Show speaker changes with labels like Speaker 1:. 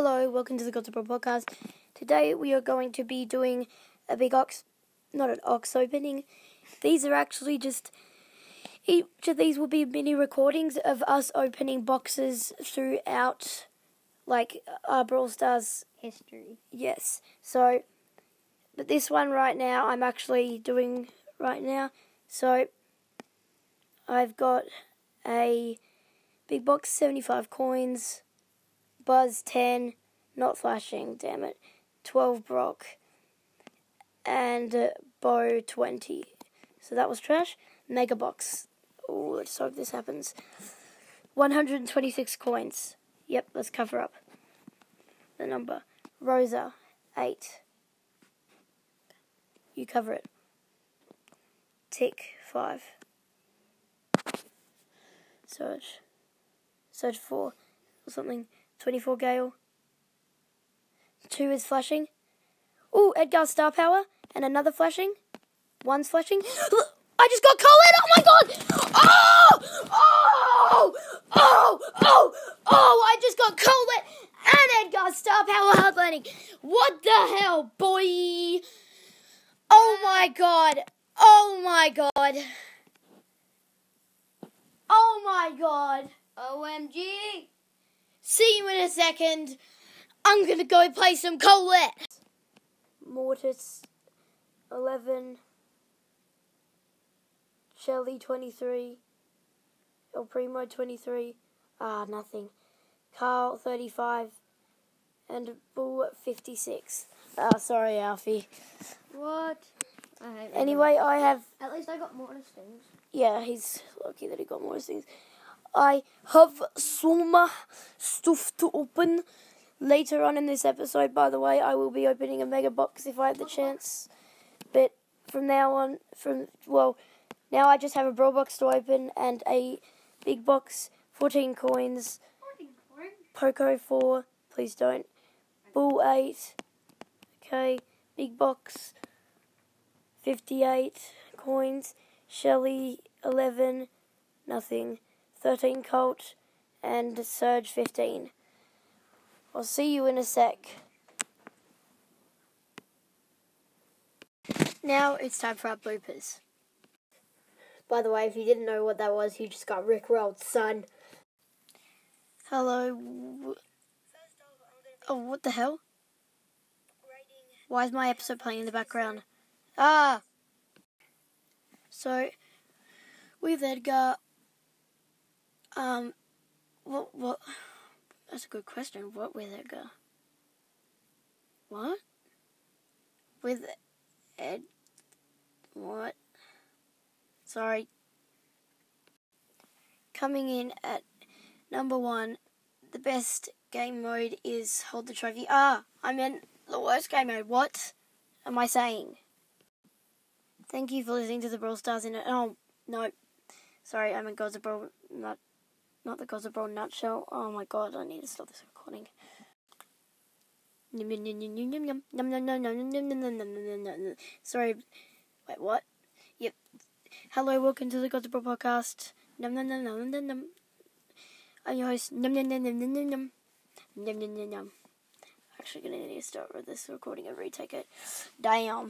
Speaker 1: Hello, welcome to the Bro podcast. Today we are going to be doing a big ox, not an ox opening. These are actually just each of these will be mini recordings of us opening boxes throughout, like our Brawl Stars
Speaker 2: history.
Speaker 1: Yes. So, but this one right now I'm actually doing right now. So, I've got a big box, 75 coins, Buzz 10, not flashing, damn it, 12 Brock, and uh, Bo 20. So that was trash. Mega box. Oh, let's hope this happens. 126 coins. Yep, let's cover up the number. Rosa, 8. You cover it. Tick, 5. Surge. Surge 4 or something. 24 Gale. 2 is flashing. Ooh, Edgar Star Power. And another flashing. One's flashing. I just got Colette! Oh my god! Oh! Oh! Oh! Oh! Oh! I just got Colette and Edgar Star Power Hard Landing. What the hell, boy? Oh my god! Oh my god! Oh my god!
Speaker 2: OMG!
Speaker 1: See you in a second. I'm gonna go play some Colette. Mortis, 11. Shelly, 23. El Primo, 23. Ah, nothing. Carl, 35. And Bull, 56. Ah, sorry, Alfie.
Speaker 2: What? I
Speaker 1: Anyway, I have.
Speaker 2: At least I got more things.
Speaker 1: Yeah, he's lucky that he got more things. I have some stuff to open later on in this episode. By the way, I will be opening a mega box if I have the chance. But from now on, from well, now I just have a brawl box to open and a big box, 14 coins, Poco 4, please don't, Bull 8, okay, big box, 58 coins, Shelly 11, nothing, 13 Colt, and Surge 15. I'll see you in a sec. Now it's time for our bloopers. By the way, if you didn't know what that was, you just got Rick rickrolled, son. Hello. Oh, what the hell? Why is my episode playing in the background? Ah! So, with Edgar, um, what, what, that's a good question. What with Edgar? What? With Ed, what? Sorry. Coming in at number one, the best game mode is hold the trophy. Ah, I meant the worst game mode. What am I saying? Thank you for listening to the Brawl Stars in it. Oh no, sorry, I meant Gods of Brawl, not not the of Brawl nutshell. Oh my god, I need to stop this recording. Sorry, wait, what? Yep. Hello, welcome to the of Brawl podcast. Num num num num num num. I'm your host. Num num num num num num num. Num num num num. Actually, gonna need to start with this recording and retake it. Damn.